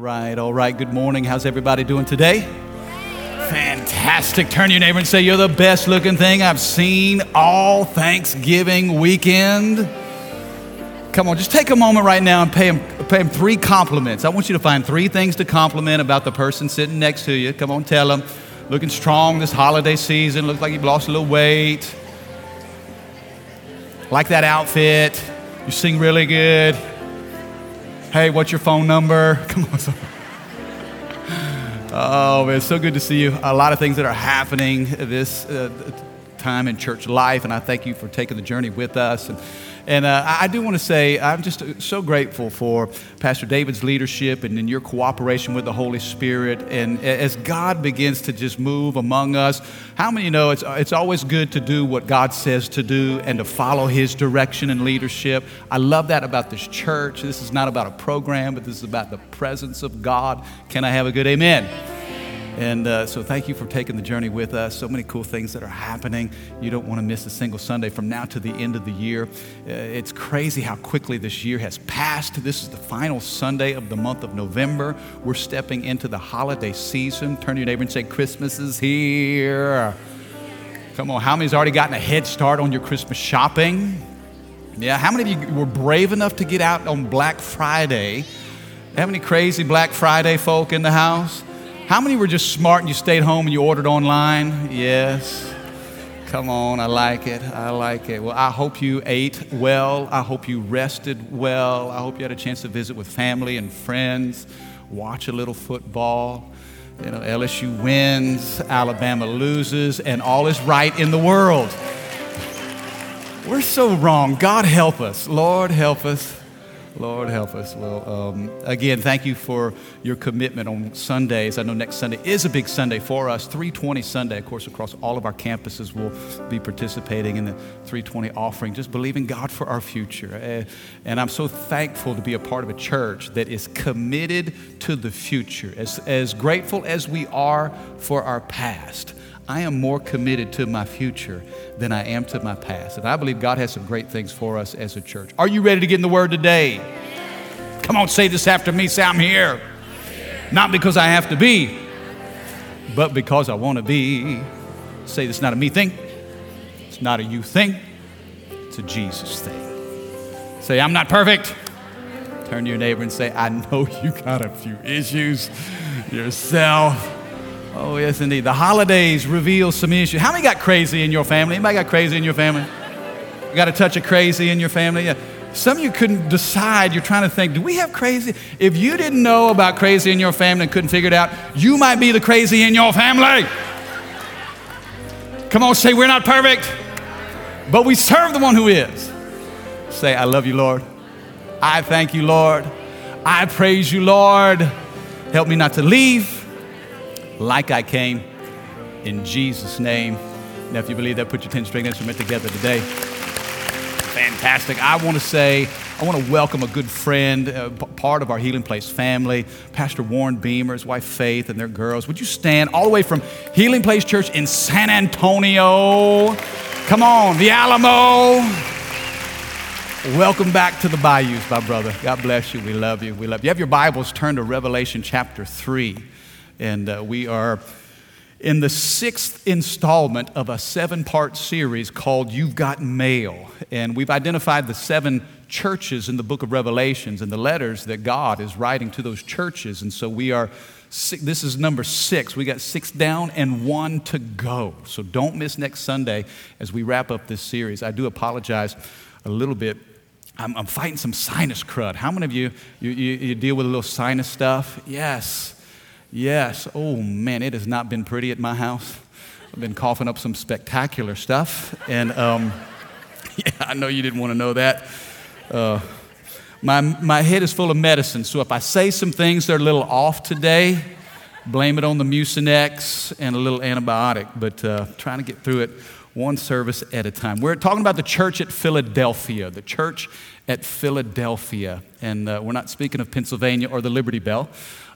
right, all right. Good morning. How's everybody doing today? Fantastic. Turn your neighbor and say, You're the best looking thing I've seen all Thanksgiving weekend. Come on, just take a moment right now and pay him, pay him three compliments. I want you to find three things to compliment about the person sitting next to you. Come on, tell them. Looking strong this holiday season. Looks like you've lost a little weight. Like that outfit. You sing really good. Hey, what's your phone number? Come on. Oh, man, it's so good to see you. A lot of things that are happening this uh, time in church life, and I thank you for taking the journey with us. And, and uh, I do want to say, I'm just so grateful for Pastor David's leadership and in your cooperation with the Holy Spirit. And as God begins to just move among us, how many know it's, it's always good to do what God says to do and to follow His direction and leadership? I love that about this church. This is not about a program, but this is about the presence of God. Can I have a good amen? And uh, so, thank you for taking the journey with us. So many cool things that are happening. You don't want to miss a single Sunday from now to the end of the year. Uh, it's crazy how quickly this year has passed. This is the final Sunday of the month of November. We're stepping into the holiday season. Turn to your neighbor and say, Christmas is here. Come on, how many's already gotten a head start on your Christmas shopping? Yeah, how many of you were brave enough to get out on Black Friday? How many crazy Black Friday folk in the house? How many were just smart and you stayed home and you ordered online? Yes. Come on, I like it. I like it. Well, I hope you ate well. I hope you rested well. I hope you had a chance to visit with family and friends, watch a little football. You know, LSU wins, Alabama loses, and all is right in the world. We're so wrong. God help us. Lord, help us. Lord help us. Well, um, again, thank you for your commitment on Sundays. I know next Sunday is a big Sunday for us. 320 Sunday, of course, across all of our campuses we'll be participating in the 320 offering, just believing God for our future. Uh, and I'm so thankful to be a part of a church that is committed to the future. As, as grateful as we are for our past, I am more committed to my future than I am to my past. And I believe God has some great things for us as a church. Are you ready to get in the Word today? Come on, say this after me. Say, I'm here. Not because I have to be, but because I want to be. Say, this is not a me thing. It's not a you thing. It's a Jesus thing. Say, I'm not perfect. Turn to your neighbor and say, I know you got a few issues yourself. Oh, yes, indeed. The holidays reveal some issues. How many got crazy in your family? Anybody got crazy in your family? You got a touch of crazy in your family? Yeah. Some of you couldn't decide. You're trying to think, do we have crazy? If you didn't know about crazy in your family and couldn't figure it out, you might be the crazy in your family. Come on, say, we're not perfect, but we serve the one who is. Say, I love you, Lord. I thank you, Lord. I praise you, Lord. Help me not to leave like I came. In Jesus' name. Now, if you believe that, put your 10 string instrument together today. Fantastic. I want to say, I want to welcome a good friend, uh, p- part of our Healing Place family, Pastor Warren Beamer, his wife Faith, and their girls. Would you stand all the way from Healing Place Church in San Antonio? Come on, the Alamo. Welcome back to the Bayous, my brother. God bless you. We love you. We love you. You have your Bibles turned to Revelation chapter 3. And uh, we are in the sixth installment of a seven part series called You've Got Mail. And we've identified the seven churches in the book of Revelations and the letters that God is writing to those churches. And so we are, this is number six. We got six down and one to go. So don't miss next Sunday as we wrap up this series. I do apologize a little bit. I'm, I'm fighting some sinus crud. How many of you, you, you, you deal with a little sinus stuff? Yes. Yes. Oh, man, it has not been pretty at my house. I've been coughing up some spectacular stuff. And um, yeah, I know you didn't want to know that. Uh, my, my head is full of medicine, so if I say some things that are a little off today, blame it on the Mucinex and a little antibiotic, but uh, trying to get through it one service at a time. We're talking about the church at Philadelphia, the church at Philadelphia. And uh, we're not speaking of Pennsylvania or the Liberty Bell.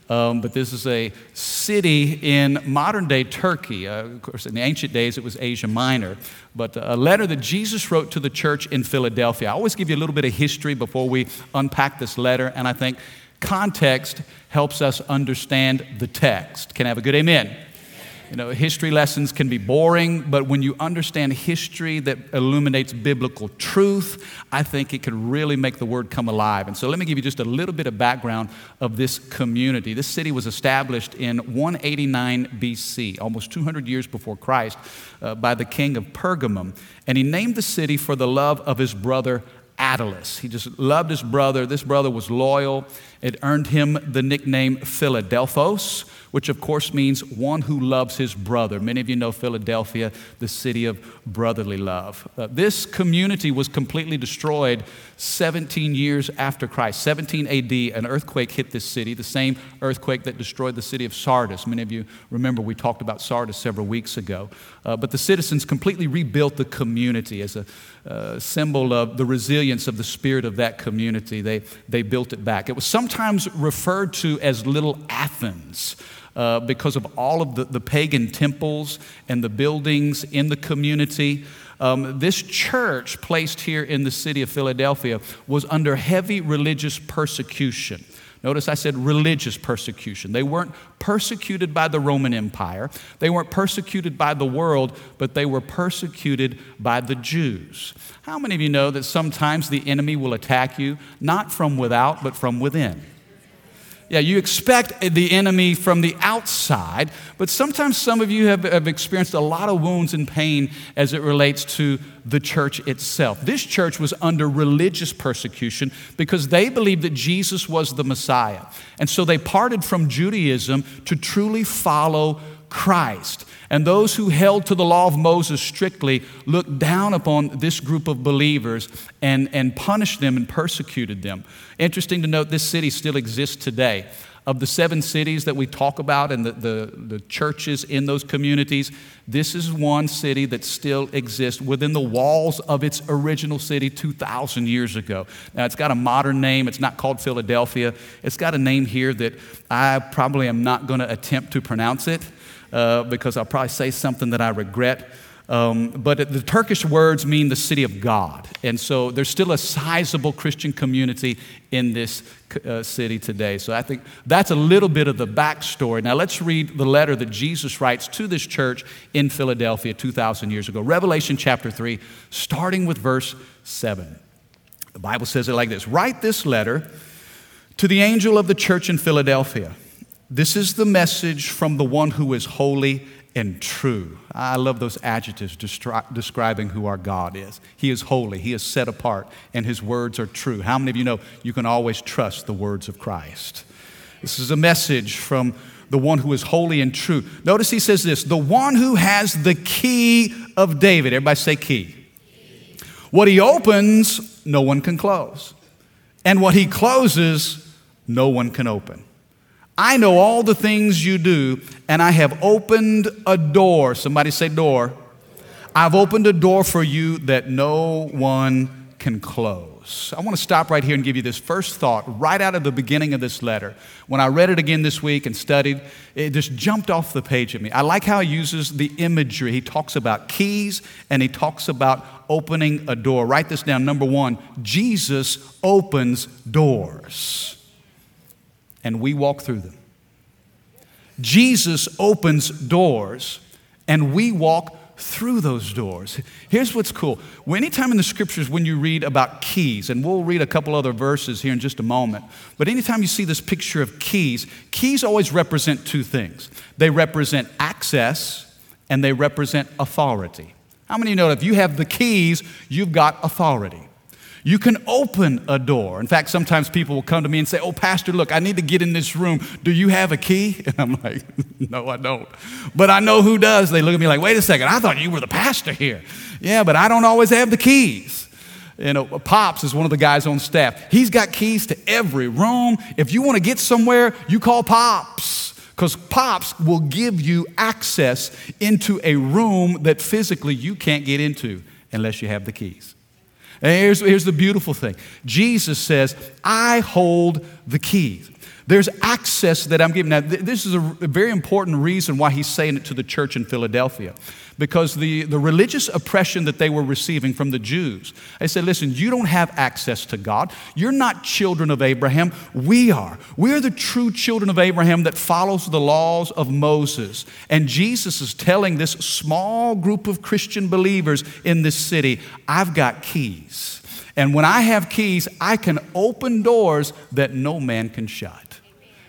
Um, but this is a city in modern day Turkey. Uh, of course, in the ancient days, it was Asia Minor. But a letter that Jesus wrote to the church in Philadelphia. I always give you a little bit of history before we unpack this letter, and I think context helps us understand the text. Can I have a good amen? You know, history lessons can be boring, but when you understand history that illuminates biblical truth, I think it can really make the word come alive. And so let me give you just a little bit of background of this community. This city was established in 189 BC, almost 200 years before Christ, uh, by the king of Pergamum. And he named the city for the love of his brother Attalus. He just loved his brother. This brother was loyal. It earned him the nickname Philadelphos, which of course means one who loves his brother. Many of you know Philadelphia, the city of brotherly love. Uh, this community was completely destroyed 17 years after Christ. 17 AD, an earthquake hit this city, the same earthquake that destroyed the city of Sardis. Many of you remember we talked about Sardis several weeks ago. Uh, but the citizens completely rebuilt the community as a uh, symbol of the resilience of the spirit of that community. They, they built it back. It was sometimes referred to as Little Athens uh, because of all of the, the pagan temples and the buildings in the community. Um, this church, placed here in the city of Philadelphia, was under heavy religious persecution. Notice I said religious persecution. They weren't persecuted by the Roman Empire, they weren't persecuted by the world, but they were persecuted by the Jews. How many of you know that sometimes the enemy will attack you, not from without, but from within? Yeah, you expect the enemy from the outside, but sometimes some of you have, have, experienced a lot of wounds and pain as it relates to the church itself. This church was under religious persecution because they believed that Jesus was the Messiah. And so they parted from Judaism to truly follow Christ. And those who held to the law of Moses strictly looked down upon this group of believers and, and punished them and persecuted them. Interesting to note, this city still exists today. Of the seven cities that we talk about and the, the, the, churches in those communities, this is one city that still exists within the walls of its original city 2,000 years ago. Now, it's got a modern name. It's not called Philadelphia. It's got a name here that I probably am not going to attempt to pronounce it uh, because I'll probably say something that I regret. Um, but the Turkish words mean the city of God. And so there's still a sizable Christian community in this uh, city today. So I think that's a little bit of the backstory. Now let's read the letter that Jesus writes to this church in Philadelphia 2,000 years ago. Revelation chapter 3, starting with verse 7. The Bible says it like this Write this letter to the angel of the church in Philadelphia. This is the message from the one who is holy and true. I love those adjectives destri- describing who our God is. He is holy, He is set apart, and His words are true. How many of you know you can always trust the words of Christ? This is a message from the one who is holy and true. Notice he says this the one who has the key of David. Everybody say key. What he opens, no one can close. And what he closes, no one can open. I know all the things you do, and I have opened a door. Somebody say, door. I've opened a door for you that no one can close. I want to stop right here and give you this first thought right out of the beginning of this letter. When I read it again this week and studied, it just jumped off the page at me. I like how he uses the imagery. He talks about keys and he talks about opening a door. Write this down. Number one, Jesus opens doors and we walk through them. Jesus opens doors and we walk through those doors. Here's what's cool. Anytime in the scriptures when you read about keys, and we'll read a couple other verses here in just a moment, but anytime you see this picture of keys, keys always represent two things they represent access and they represent authority. How many know if you have the keys, you've got authority? You can open a door. In fact, sometimes people will come to me and say, Oh, Pastor, look, I need to get in this room. Do you have a key? And I'm like, No, I don't. But I know who does. They look at me like, Wait a second, I thought you were the pastor here. Yeah, but I don't always have the keys. You know, Pops is one of the guys on staff. He's got keys to every room. If you want to get somewhere, you call Pops because Pops will give you access into a room that physically you can't get into unless you have the keys. And here's, here's the beautiful thing Jesus says, I hold the keys. There's access that I'm giving. Now, th- this is a, a very important reason why he's saying it to the church in Philadelphia. Because the, the religious oppression that they were receiving from the Jews, they said, listen, you don't have access to God. You're not children of Abraham. We are. We're the true children of Abraham that follows the laws of Moses. And Jesus is telling this small group of Christian believers in this city, I've got keys. And when I have keys, I can open doors that no man can shut.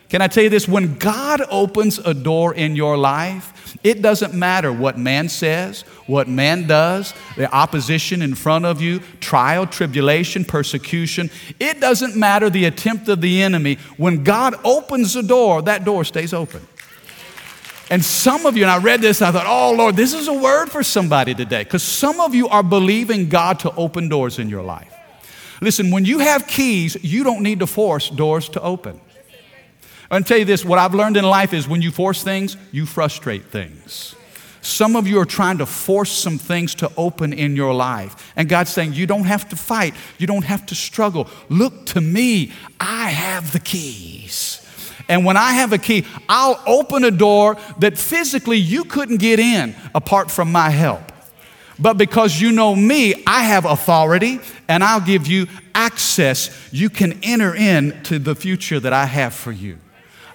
Can I tell you this? When God opens a door in your life, it doesn't matter what man says, what man does, the opposition in front of you, trial, tribulation, persecution. It doesn't matter the attempt of the enemy. When God opens the door, that door stays open. And some of you, and I read this, I thought, oh Lord, this is a word for somebody today. Because some of you are believing God to open doors in your life. Listen, when you have keys, you don't need to force doors to open. I'm tell you this what I've learned in life is when you force things, you frustrate things. Some of you are trying to force some things to open in your life. And God's saying, You don't have to fight, you don't have to struggle. Look to me, I have the keys. And when I have a key, I'll open a door that physically you couldn't get in apart from my help. But because you know me, I have authority and I'll give you access. You can enter into the future that I have for you.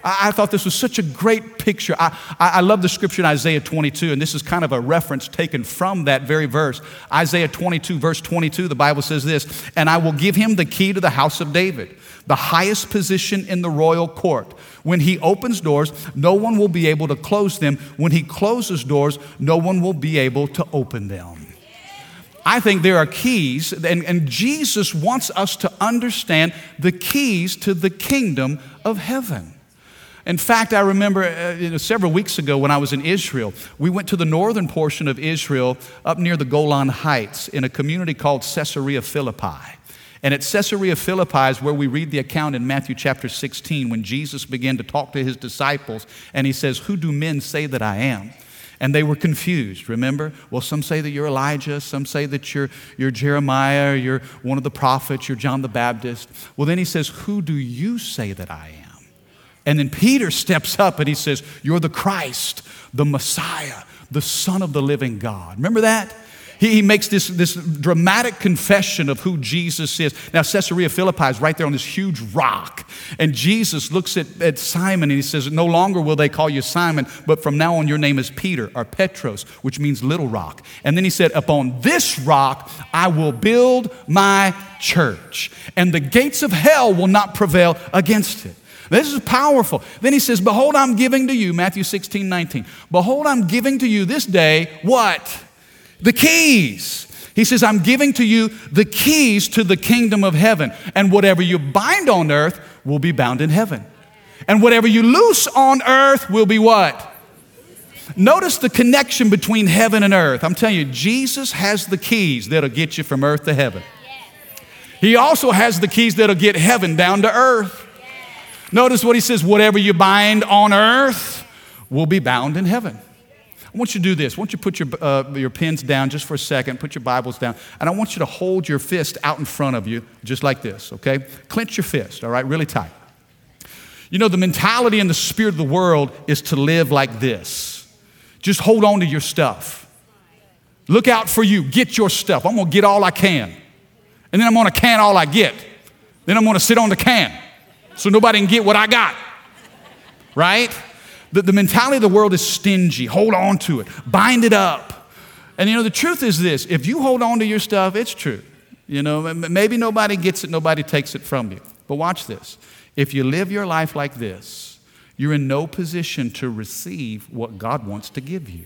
I, I thought this was such a great picture. I, I, I love the scripture in Isaiah 22, and this is kind of a reference taken from that very verse. Isaiah 22, verse 22, the Bible says this And I will give him the key to the house of David, the highest position in the royal court. When he opens doors, no one will be able to close them. When he closes doors, no one will be able to open them. I think there are keys, and, and, Jesus wants us to understand the keys to the kingdom of heaven. In fact, I remember uh, you know, several weeks ago when I was in Israel, we went to the northern portion of Israel up near the Golan Heights in a community called Caesarea Philippi. And at Caesarea Philippi is where we read the account in Matthew chapter 16 when Jesus began to talk to his disciples and he says, Who do men say that I am? And they were confused, remember? Well, some say that you're Elijah, some say that you're, you're Jeremiah, you're one of the prophets, you're John the Baptist. Well, then he says, Who do you say that I am? And then Peter steps up and he says, You're the Christ, the Messiah, the Son of the living God. Remember that? He, makes this, this dramatic confession of who Jesus is. Now, Caesarea Philippi is right there on this huge rock. And Jesus looks at, at Simon and he says, No longer will they call you Simon, but from now on your name is Peter or Petros, which means little rock. And then he said, Upon this rock I will build my church, and the gates of hell will not prevail against it. This is powerful. Then he says, Behold, I'm giving to you, Matthew 16, 19. Behold, I'm giving to you this day what? The keys. He says, I'm giving to you the keys to the kingdom of heaven. And whatever you bind on earth will be bound in heaven. And whatever you loose on earth will be what? Notice the connection between heaven and earth. I'm telling you, Jesus has the keys that'll get you from earth to heaven. He also has the keys that'll get heaven down to earth. Notice what he says whatever you bind on earth will be bound in heaven. I want you to do this. I want you to put your, uh, your pens down just for a second, put your Bibles down, and I want you to hold your fist out in front of you, just like this, okay? Clench your fist, all right, really tight. You know, the mentality and the spirit of the world is to live like this. Just hold on to your stuff. Look out for you. Get your stuff. I'm going to get all I can. And then I'm going to can all I get. Then I'm going to sit on the can so nobody can get what I got. Right? The, the mentality of the world is stingy. Hold on to it, bind it up. And you know, the truth is this if you hold on to your stuff, it's true. You know, maybe nobody gets it, nobody takes it from you. But watch this. If you live your life like this, you're in no position to receive what God wants to give you.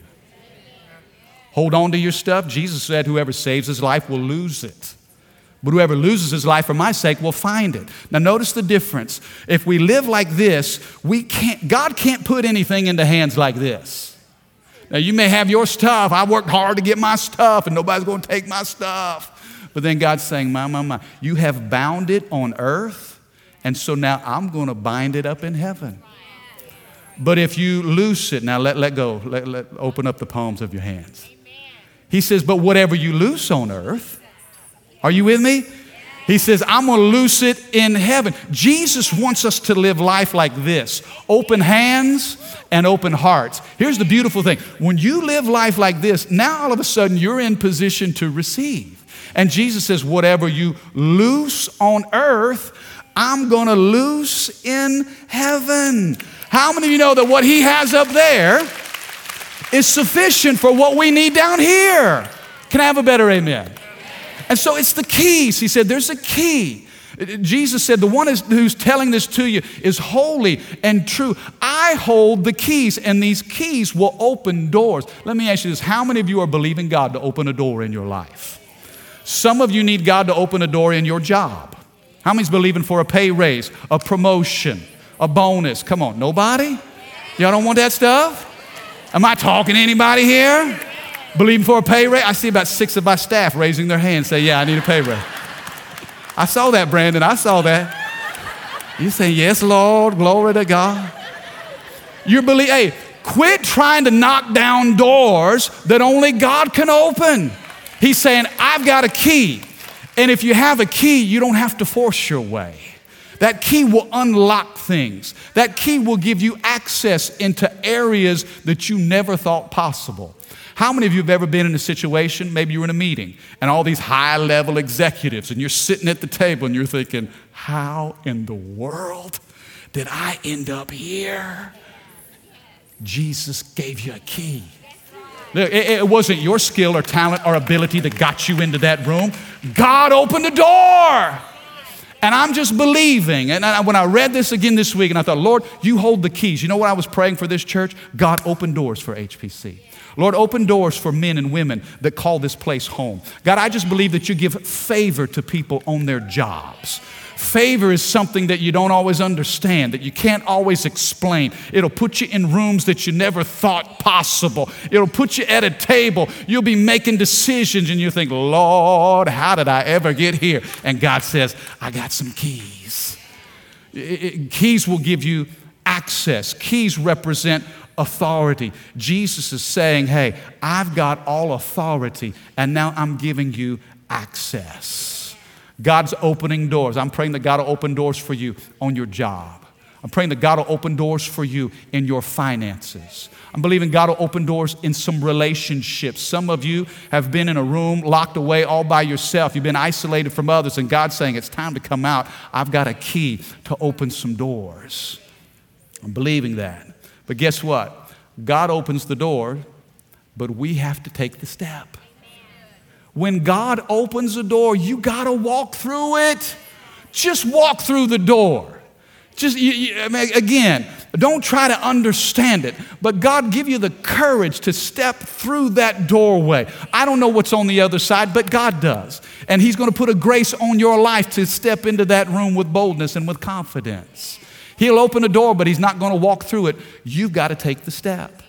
Hold on to your stuff. Jesus said, Whoever saves his life will lose it. But whoever loses his life for my sake will find it. Now, notice the difference. If we live like this, we can't, God can't put anything into hands like this. Now, you may have your stuff. I worked hard to get my stuff, and nobody's going to take my stuff. But then God's saying, My, my, my, you have bound it on earth, and so now I'm going to bind it up in heaven. But if you loose it, now let, let go, let, let, open up the palms of your hands. He says, But whatever you loose on earth, are you with me? He says, I'm going to loose it in heaven. Jesus wants us to live life like this open hands and open hearts. Here's the beautiful thing when you live life like this, now all of a sudden you're in position to receive. And Jesus says, Whatever you loose on earth, I'm going to loose in heaven. How many of you know that what He has up there is sufficient for what we need down here? Can I have a better amen? And so it's the keys. He said, There's a key. Jesus said, The one who's telling this to you is holy and true. I hold the keys, and these keys will open doors. Let me ask you this How many of you are believing God to open a door in your life? Some of you need God to open a door in your job. How many's believing for a pay raise, a promotion, a bonus? Come on, nobody? Y'all don't want that stuff? Am I talking to anybody here? Believing for a pay raise? I see about six of my staff raising their hands, say, Yeah, I need a pay raise. I saw that, Brandon. I saw that. You say, Yes, Lord, glory to God. You're believing, hey, quit trying to knock down doors that only God can open. He's saying, I've got a key. And if you have a key, you don't have to force your way. That key will unlock things. That key will give you access into areas that you never thought possible. How many of you have ever been in a situation, maybe you're in a meeting, and all these high level executives, and you're sitting at the table and you're thinking, how in the world did I end up here? Jesus gave you a key. Look, it, it wasn't your skill or talent or ability that got you into that room. God opened the door. And I'm just believing. And I, when I read this again this week, and I thought, Lord, you hold the keys. You know what I was praying for this church? God, open doors for HPC. Lord, open doors for men and women that call this place home. God, I just believe that you give favor to people on their jobs. Favor is something that you don't always understand, that you can't always explain. It'll put you in rooms that you never thought possible. It'll put you at a table. You'll be making decisions and you think, Lord, how did I ever get here? And God says, I got some keys. keys will give you access, keys represent authority. Jesus is saying, Hey, I've got all authority, and now I'm giving you access. God's opening doors. I'm praying that God will open doors for you on your job. I'm praying that God will open doors for you in your finances. I'm believing God will open doors in some relationships. Some of you have been in a room locked away all by yourself. You've been isolated from others, and God's saying, It's time to come out. I've got a key to open some doors. I'm believing that. But guess what? God opens the door, but we have to take the step. When God opens the door, you got to walk through it. Just walk through the door. Just you, you, again, don't try to understand it, but God give you the courage to step through that doorway. I don't know what's on the other side, but God does. And He's going to put a grace on your life to step into that room with boldness and with confidence. He'll open a door, but he's not going to walk through it. You've got to take the step.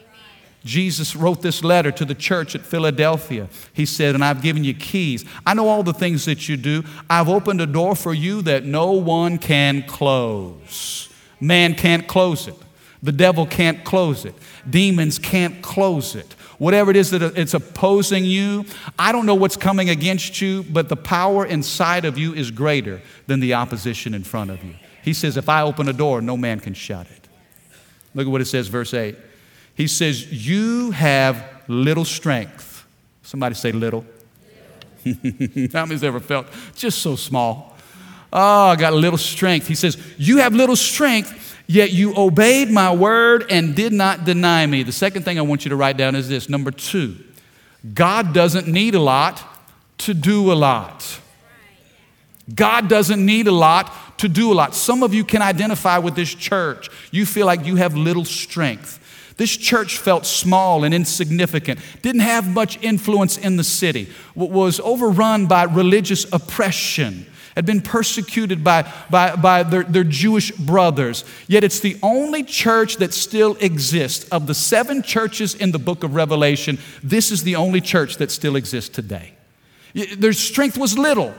Jesus wrote this letter to the church at Philadelphia. He said, And I've given you keys. I know all the things that you do. I've opened a door for you that no one can close. Man can't close it. The devil can't close it. Demons can't close it. Whatever it is that it's opposing you, I don't know what's coming against you, but the power inside of you is greater than the opposition in front of you. He says, If I open a door, no man can shut it. Look at what it says, verse 8. He says, You have little strength. Somebody say little. How many's ever felt just so small? Oh, I got little strength. He says, You have little strength, yet you obeyed my word and did not deny me. The second thing I want you to write down is this number two, God doesn't need a lot to do a lot. God doesn't need a lot to do a lot. Some of you can identify with this church. You feel like you have little strength. This church felt small and insignificant, didn't have much influence in the city, was overrun by religious oppression, had been persecuted by, by, by their, their Jewish brothers. Yet it's the only church that still exists. Of the seven churches in the book of Revelation, this is the only church that still exists today. Their strength was little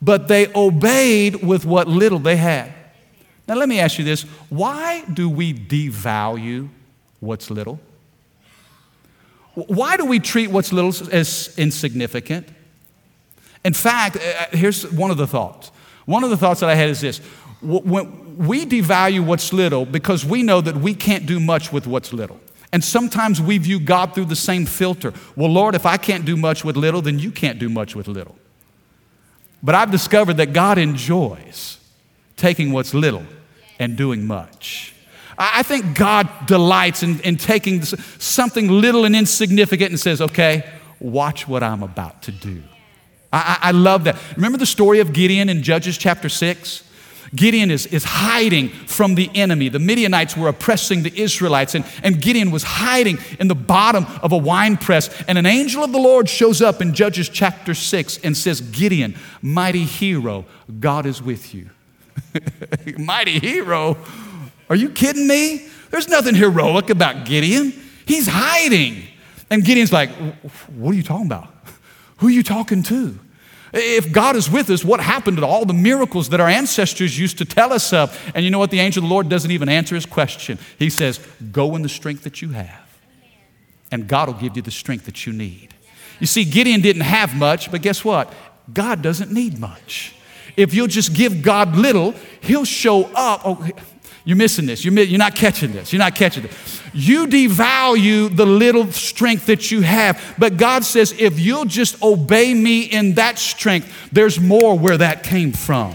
but they obeyed with what little they had. Now, let me ask you this why do we devalue what's little? Why do we treat what's little as insignificant? In fact, uh, uh, here's one of the thoughts One of the thoughts that I had is this when we devalue what's little because we know that we can't do much with what's little. And sometimes we view God through the same filter. Well, Lord, if I can't do much with little, then you can't do much with little. But I've discovered that God enjoys taking what's little and doing much. I think God delights in, in taking something little and insignificant and says, okay, watch what I'm about to do. I, I, love that. Remember the story of Gideon in Judges chapter 6? Gideon is, is hiding from the enemy. The Midianites were oppressing the Israelites, and, and Gideon was hiding in the bottom of a wine press. And an angel of the Lord shows up in Judges chapter 6 and says, Gideon, mighty hero, God is with you. mighty hero? Are you kidding me? There's nothing heroic about Gideon. He's hiding. And Gideon's like, What are you talking about? Who are you talking to? If God is with us, what happened to all the miracles that our ancestors used to tell us of? And you know what? The angel of the Lord doesn't even answer his question. He says, Go in the strength that you have, and God will give you the strength that you need. You see, Gideon didn't have much, but guess what? God doesn't need much. If you'll just give God little, He'll show up. Oh, you're missing this. You're, you're not catching this. You're not catching this. You devalue the little strength that you have. But God says, if you'll just obey me in that strength, there's more where that came from.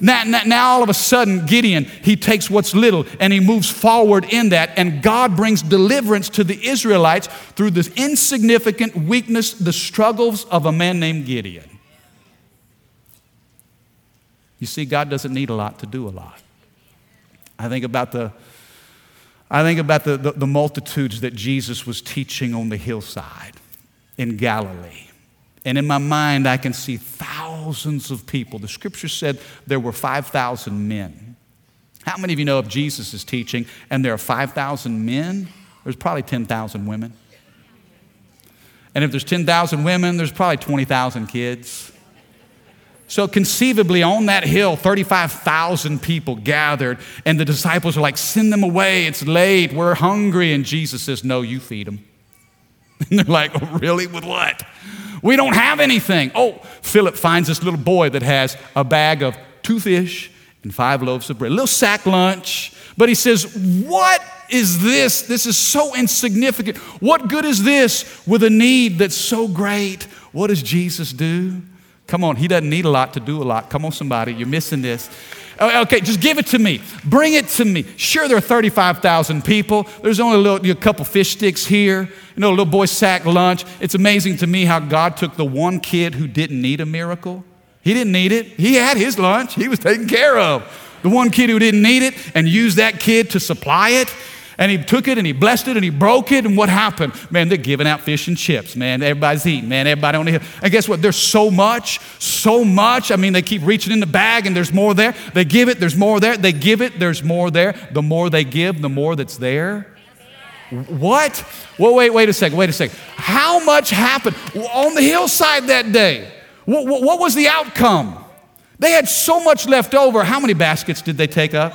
Now, now, now, all of a sudden, Gideon, he takes what's little and he moves forward in that, and God brings deliverance to the Israelites through this insignificant weakness, the struggles of a man named Gideon. You see, God doesn't need a lot to do a lot. I think about the, I think about the, the, the multitudes that Jesus was teaching on the hillside in Galilee. And in my mind, I can see thousands of people. The scripture said there were 5,000 men. How many of you know of Jesus' is teaching and there are 5,000 men? There's probably 10,000 women. And if there's 10,000 women, there's probably 20,000 kids. So, conceivably, on that hill, 35,000 people gathered, and the disciples are like, Send them away, it's late, we're hungry. And Jesus says, No, you feed them. And they're like, oh, Really? With what? We don't have anything. Oh, Philip finds this little boy that has a bag of two fish and five loaves of bread, a little sack lunch. But he says, What is this? This is so insignificant. What good is this with a need that's so great? What does Jesus do? Come on, he doesn't need a lot to do a lot. Come on, somebody, you're missing this. Oh, okay, just give it to me. Bring it to me. Sure, there are 35,000 people. There's only a, little, a couple fish sticks here, you know, a little boy sack lunch. It's amazing to me how God took the one kid who didn't need a miracle. He didn't need it. He had his lunch, he was taken care of. The one kid who didn't need it and used that kid to supply it and he took it and he blessed it and he broke it. And what happened? Man, they're giving out fish and chips, man. Everybody's eating, man. Everybody on the hill. And guess what? There's so much, so much. I mean, they keep reaching in the bag and there's more there. They give it, there's more there. They give it, there's more there. The more they give, the more that's there. What? Well, wait, wait a second, wait a second. How much happened on the hillside that day? What, what, what was the outcome? They had so much left over. How many baskets did they take up?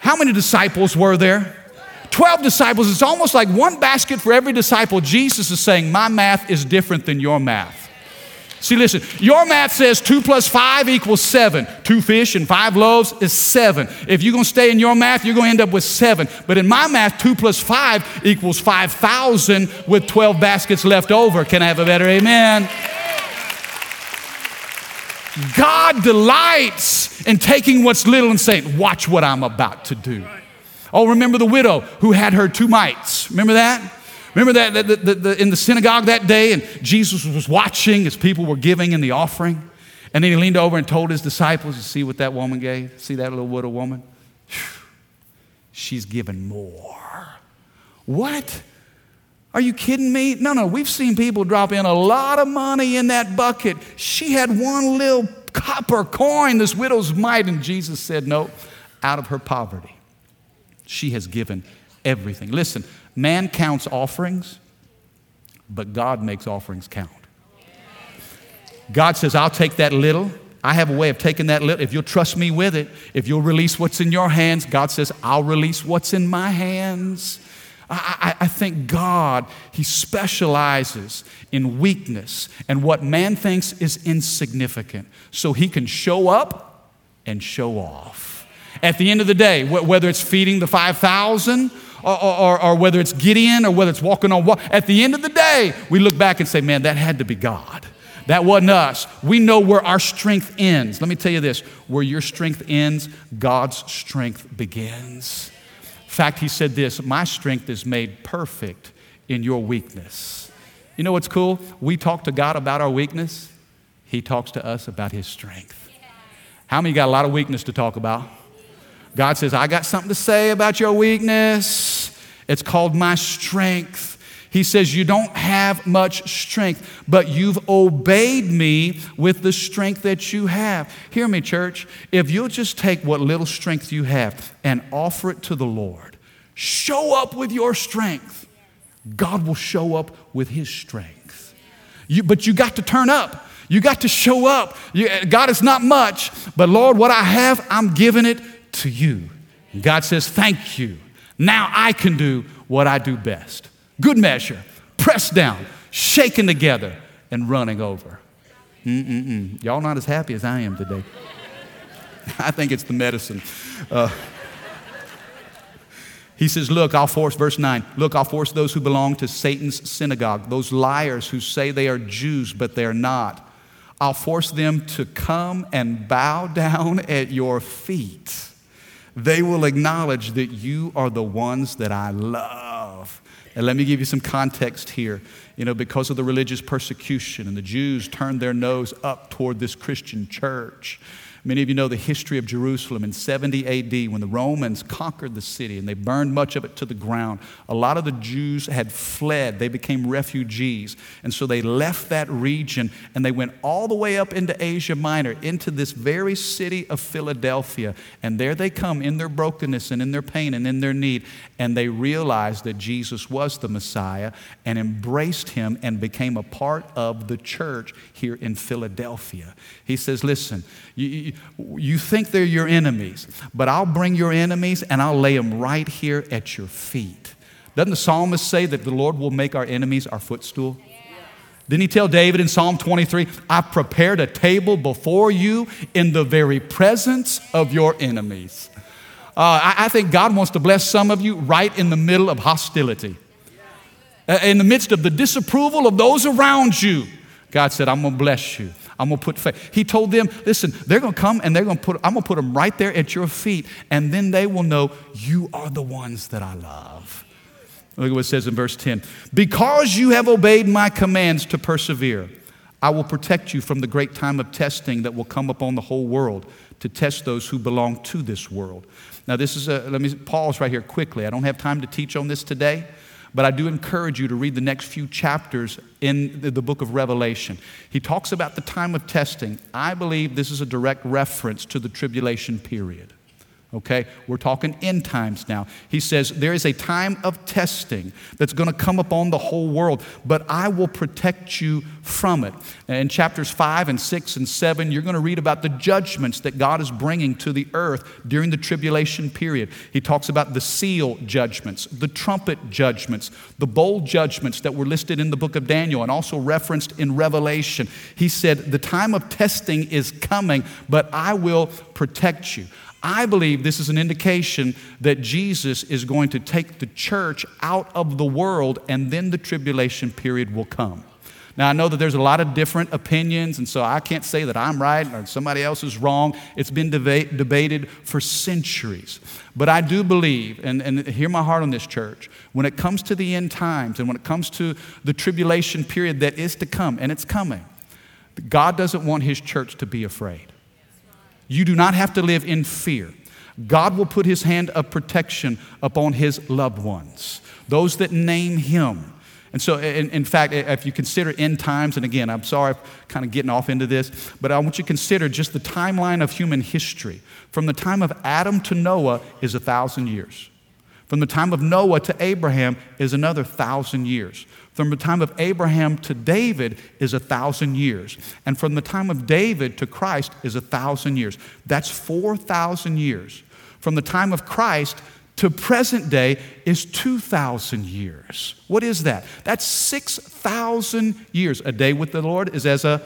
How many disciples were there? 12 disciples, it's almost like one basket for every disciple. Jesus is saying, My math is different than your math. See, listen, your math says two plus five equals seven. Two fish and five loaves is seven. If you're to stay in your math, you're to end up with seven. But in my math, two plus five equals 5,000 with 12 baskets left over. Can I have a better amen? God delights in taking what's little and saying, Watch what I'm about to do. Oh, remember the widow who had her two mites. Remember that? Remember that, in the synagogue that day, and Jesus was watching as people were giving in the offering. And then he leaned over and told his disciples, You see what that woman gave? See that little widow woman? She's given more. What? Are you kidding me? No, no, we've seen people drop in a lot of money in that bucket. She had one little copper coin, this widow's mite, and Jesus said, No, out of her poverty. She has given everything. Listen, man counts offerings, but God makes offerings count. God says, I'll take that little. I have a way of taking that little. If you'll trust me with it, if you'll release what's in your hands, God says, I'll release what's in my hands. I, I, think God, He specializes in weakness and what man thinks is insignificant so He can show up and show off. At the end of the day, whether it's feeding the 5,000 or, or, or, whether it's Gideon or whether it's walking on water, at the end of the day, we look back and say, man, that had to be God. That wasn't us. We know where our strength ends. Let me tell you this where your strength ends, God's strength begins. In fact, he said this My strength is made perfect in your weakness. You know what's cool? We talk to God about our weakness, He talks to us about His strength. How many got a lot of weakness to talk about? God says, I got something to say about your weakness. It's called my strength. He says, You don't have much strength, but you've obeyed me with the strength that you have. Hear me, church. If you'll just take what little strength you have and offer it to the Lord, show up with your strength, God will show up with his strength. You, but you got to turn up. You got to show up. You, God is not much, but Lord, what I have, I'm giving it to you. And God says, Thank you. Now I can do what I do best good measure, pressed down, shaken together, and running over. Mm-mm-mm. Y'all not as happy as I am today. I think it's the medicine. Uh, he says, Look, I'll force, verse 9, look, I'll force those who belong to Satan's synagogue, those liars who say they are Jews, but they're not. I'll force them to come and bow down at your feet. They will acknowledge that you are the ones that I love. And let me give you some context here. You know, because of the religious persecution, and the Jews turned their nose up toward this Christian church. Many of you know the history of Jerusalem in 70 AD when the Romans conquered the city and they burned much of it to the ground. A lot of the Jews had fled, they became refugees. And so they left that region and they went all the way up into Asia Minor, into this very city of Philadelphia. And there they come in their brokenness and in their pain and in their need. And they realized that Jesus was the Messiah and embraced him and became a part of the church here in Philadelphia. He says, Listen, you, you think they're your enemies, but I'll bring your enemies and I'll lay them right here at your feet. Doesn't the psalmist say that the Lord will make our enemies our footstool? Didn't he tell David in Psalm 23, I prepared a table before you in the very presence of your enemies? Uh, I, I, think God wants to bless some of you right in the middle of hostility. Uh, in the midst of the disapproval of those around you, God said, I'm going to bless you. I'm going to put faith. He told them, listen, they're going to come and they're going to put, I'm going to put them right there at your feet, and then they will know you are the ones that I love. Look at what it says in verse 10 Because you have obeyed my commands to persevere, I will protect you from the great time of testing that will come upon the whole world to test those who belong to this world. Now, this is a, let me pause right here quickly. I don't have time to teach on this today. But I do encourage you to read the next few chapters in the book of Revelation. He talks about the time of testing. I believe this is a direct reference to the tribulation period. Okay? We're talking end times now. He says, There is a time of testing that's going to come upon the whole world, but I will protect you from it. In chapters 5 and 6 and 7, you're going to read about the judgments that God is bringing to the earth during the tribulation period. He talks about the seal judgments, the trumpet judgments, the bowl judgments that were listed in the book of Daniel and also referenced in Revelation. He said, The time of testing is coming, but I will protect you. I believe this is an indication that Jesus is going to take the church out of the world and then the tribulation period will come. Now, I know that there's a lot of different opinions, and so I can't say that I'm right or somebody else is wrong. It's been deba- debated for centuries. But I do believe, and, and hear my heart on this, church, when it comes to the end times and when it comes to the tribulation period that is to come, and it's coming, God doesn't want his church to be afraid. You do not have to live in fear. God will put his hand of protection upon his loved ones, those that name him. And so, in, in, fact, if you consider end times, and again, I'm sorry, I'm kind of getting off into this, but I want you to consider just the timeline of human history. From the time of Adam to Noah is a thousand years. From the time of Noah to Abraham is another thousand years. From the time of Abraham to David is a thousand years. And from the time of David to Christ is a thousand years. That's 4,000 years. From the time of Christ to present day is 2,000 years. What is that? That's 6,000 years. A day with the Lord is as a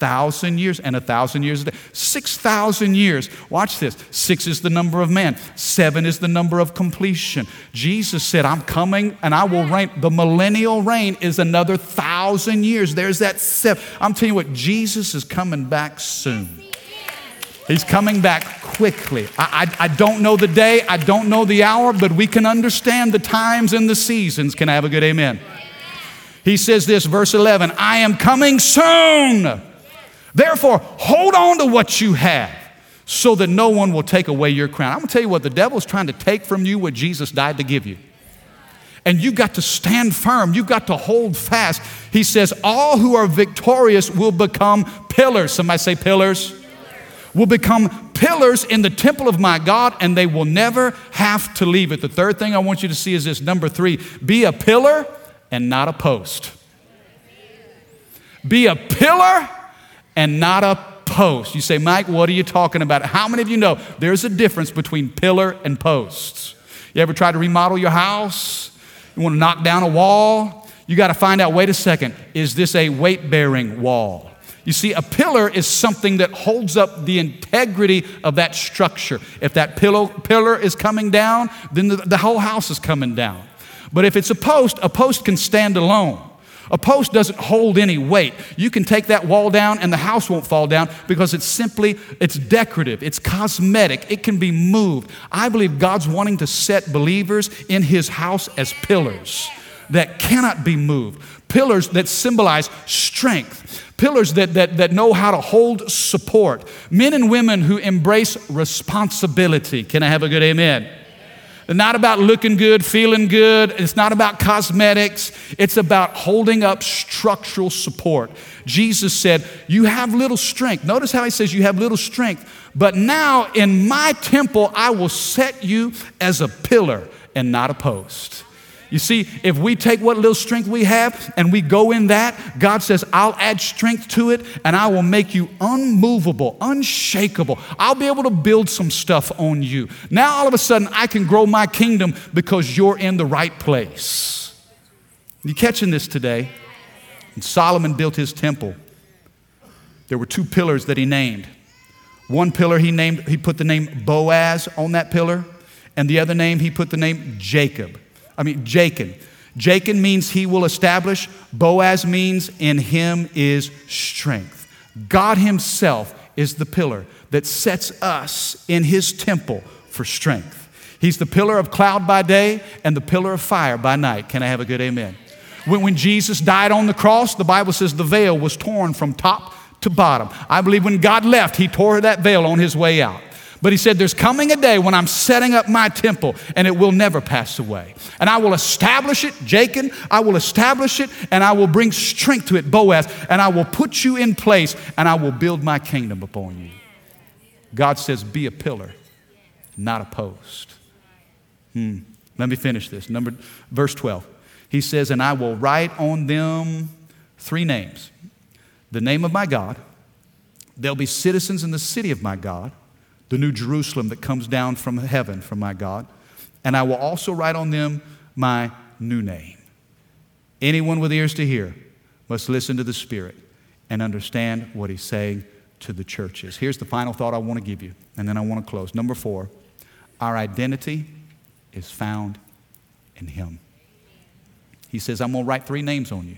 thousand years and a thousand years a day. 6,000 years. Watch this. Six is the number of man, seven is the number of completion. Jesus said, I'm coming and I will reign. The millennial reign is another thousand years. There's that seven. I'm telling you what, Jesus is coming back soon. He's coming back quickly. I, I, I, don't know the day, I don't know the hour, but we can understand the times and the seasons. Can I have a good amen? He says this, verse 11 I am coming soon. Therefore, hold on to what you have so that no one will take away your crown. I'm gonna tell you what, the devil's trying to take from you what Jesus died to give you. And you got to stand firm. You got to hold fast. He says, All who are victorious will become pillars. Somebody say, pillars will become pillars in the temple of my God, and they will never have to leave it. The third thing I want you to see is this number three be a pillar and not a post. Be a pillar and not a post. You say, Mike, what are you talking about? How many of you know there's a difference between pillar and posts? You ever try to remodel your house? You want to knock down a wall? You got to find out wait a second, is this a weight bearing wall? You see, a pillar is something that holds up the integrity of that structure. If that pillow, pillar is coming down, then the, the whole house is coming down. But if it's a post, a post can stand alone. A post doesn't hold any weight. You can take that wall down and the house won't fall down because it's simply it's decorative, it's cosmetic, it can be moved. I believe God's wanting to set believers in his house as pillars that cannot be moved. Pillars that symbolize strength pillars that, that, that know how to hold support, men and women who embrace responsibility. Can I have a good amen? Not about looking good, feeling good. It's not about cosmetics. It's about holding up structural support. Jesus said, You have little strength. Notice how he says, You have little strength. But now in my temple, I will set you as a pillar and not a post. You see, if we take what little strength we have and we go in that, God says, I'll add strength to it and I will make you unmovable, unshakable. I'll be able to build some stuff on you. Now, all of a sudden, I can grow my kingdom because you're in the right place. You catching this today? Solomon built his temple. There were two pillars that he named. One pillar he named, he put the name Boaz on that pillar, and the other name he put the name Jacob. I mean, Jachin. Jachin means he will establish. Boaz means in him is strength. God himself is the pillar that sets us in his temple for strength. He's the pillar of cloud by day and the pillar of fire by night. Can I have a good amen? When, when Jesus died on the cross, the Bible says the veil was torn from top to bottom. I believe when God left, he tore that veil on his way out. But he said, There's coming a day when I'm setting up my temple and it will never pass away. And I will establish it, Jachin, I will establish it and I will bring strength to it, Boaz, and I will put you in place and I will build my kingdom upon you. God says, Be a pillar, not a post. Hmm. Let me finish this. Number verse 12. He says, And I will write on them three names the name of my God. They'll be citizens in the city of my God the new Jerusalem that comes down from heaven from my God. And I will also write on them my new name. Anyone with ears to hear must listen to the Spirit and understand what He's saying to the churches. Here's the final thought I want to give you, and then I want to close. Number four, our identity is found in Him. He says, I'm going to write three names on you.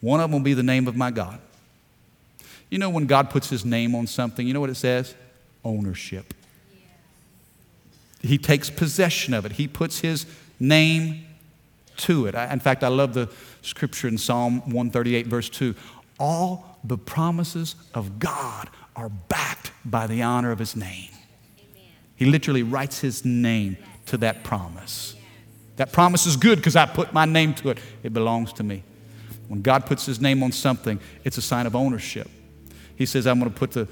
One of them will be the name of my God. You know, when God puts His name on something, you know what it says? Ownership. He takes possession of it, he puts his name to it. In fact, I love the scripture in Psalm 138, verse 2. All the promises of God are backed by the honor of his name. He literally writes his name to that promise. That promise is good because I put my name to it. It belongs to me. When God puts his name on something, it's a sign of ownership. He says, I'm going to put the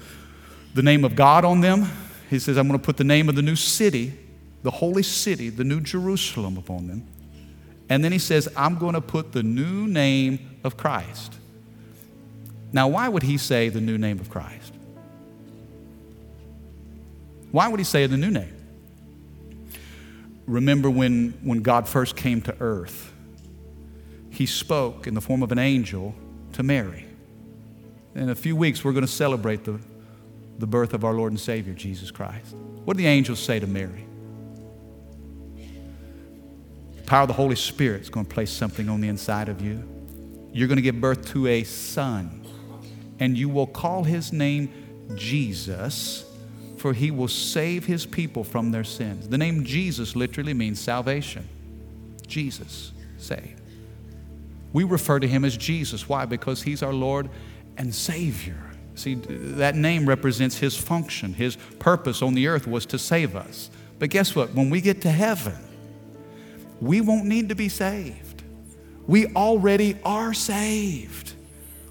the name of God on them. He says, I'm going to put the name of the new city, the holy city, the new Jerusalem upon them. And then he says, I'm going to put the new name of Christ. Now, why would he say the new name of Christ? Why would he say the new name? remember when, when God first came to earth, he spoke in the form of an angel to Mary. In a few weeks, we're going to celebrate the, the birth of our Lord and Savior, Jesus Christ. What did the angels say to Mary? The power of the Holy Spirit is going to place something on the inside of you. You're going to give birth to a son, and you will call his name Jesus, for he will save his people from their sins. The name Jesus literally means salvation. Jesus, save. We refer to him as Jesus. Why? Because he's our Lord and Savior. See, that name represents his function. His purpose on the earth was to save us. But guess what? When we get to heaven, we won't need to be saved. We already are saved.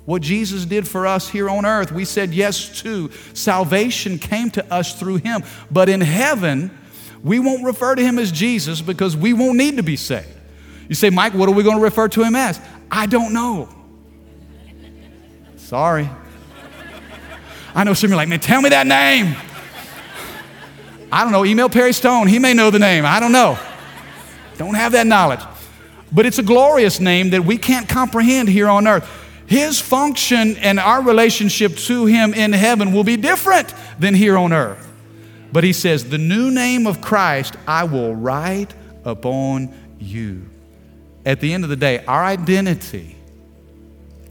What Jesus did for us here on earth, we said yes to. Salvation came to us through him. But in heaven, we won't refer to him as Jesus because we won't need to be saved. You say, Mike, what are we going to refer to him as? I don't know. Sorry. I know some of you are like, man, tell me that name. I don't know. Email Perry Stone. He may know the name. I don't know. Don't have that knowledge. But it's a glorious name that we can't comprehend here on earth. His function and our relationship to Him in heaven will be different than here on earth. But He says, The new name of Christ I will write upon you. At the end of the day, our identity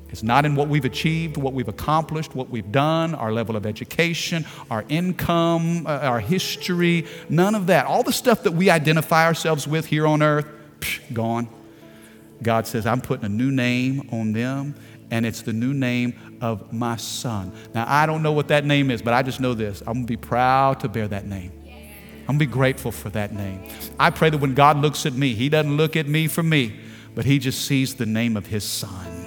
it's not in what we've achieved, what we've accomplished, what we've done, our level of education, our income, uh, our history, none of that. All the stuff that we identify ourselves with here on earth, psh, gone. God says, I'm putting a new name on them, and it's the new name of my son. Now, I don't know what that name is, but I just know this I'm going to be proud to bear that name. I'm going to be grateful for that name. I pray that when God looks at me, He doesn't look at me for me, but He just sees the name of His son.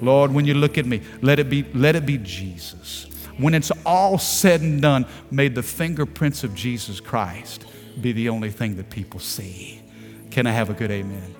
Lord, when you look at me, let it be, let it be Jesus. When it's all said and done, may the fingerprints of Jesus Christ be the only thing that people see. Can I have a good amen?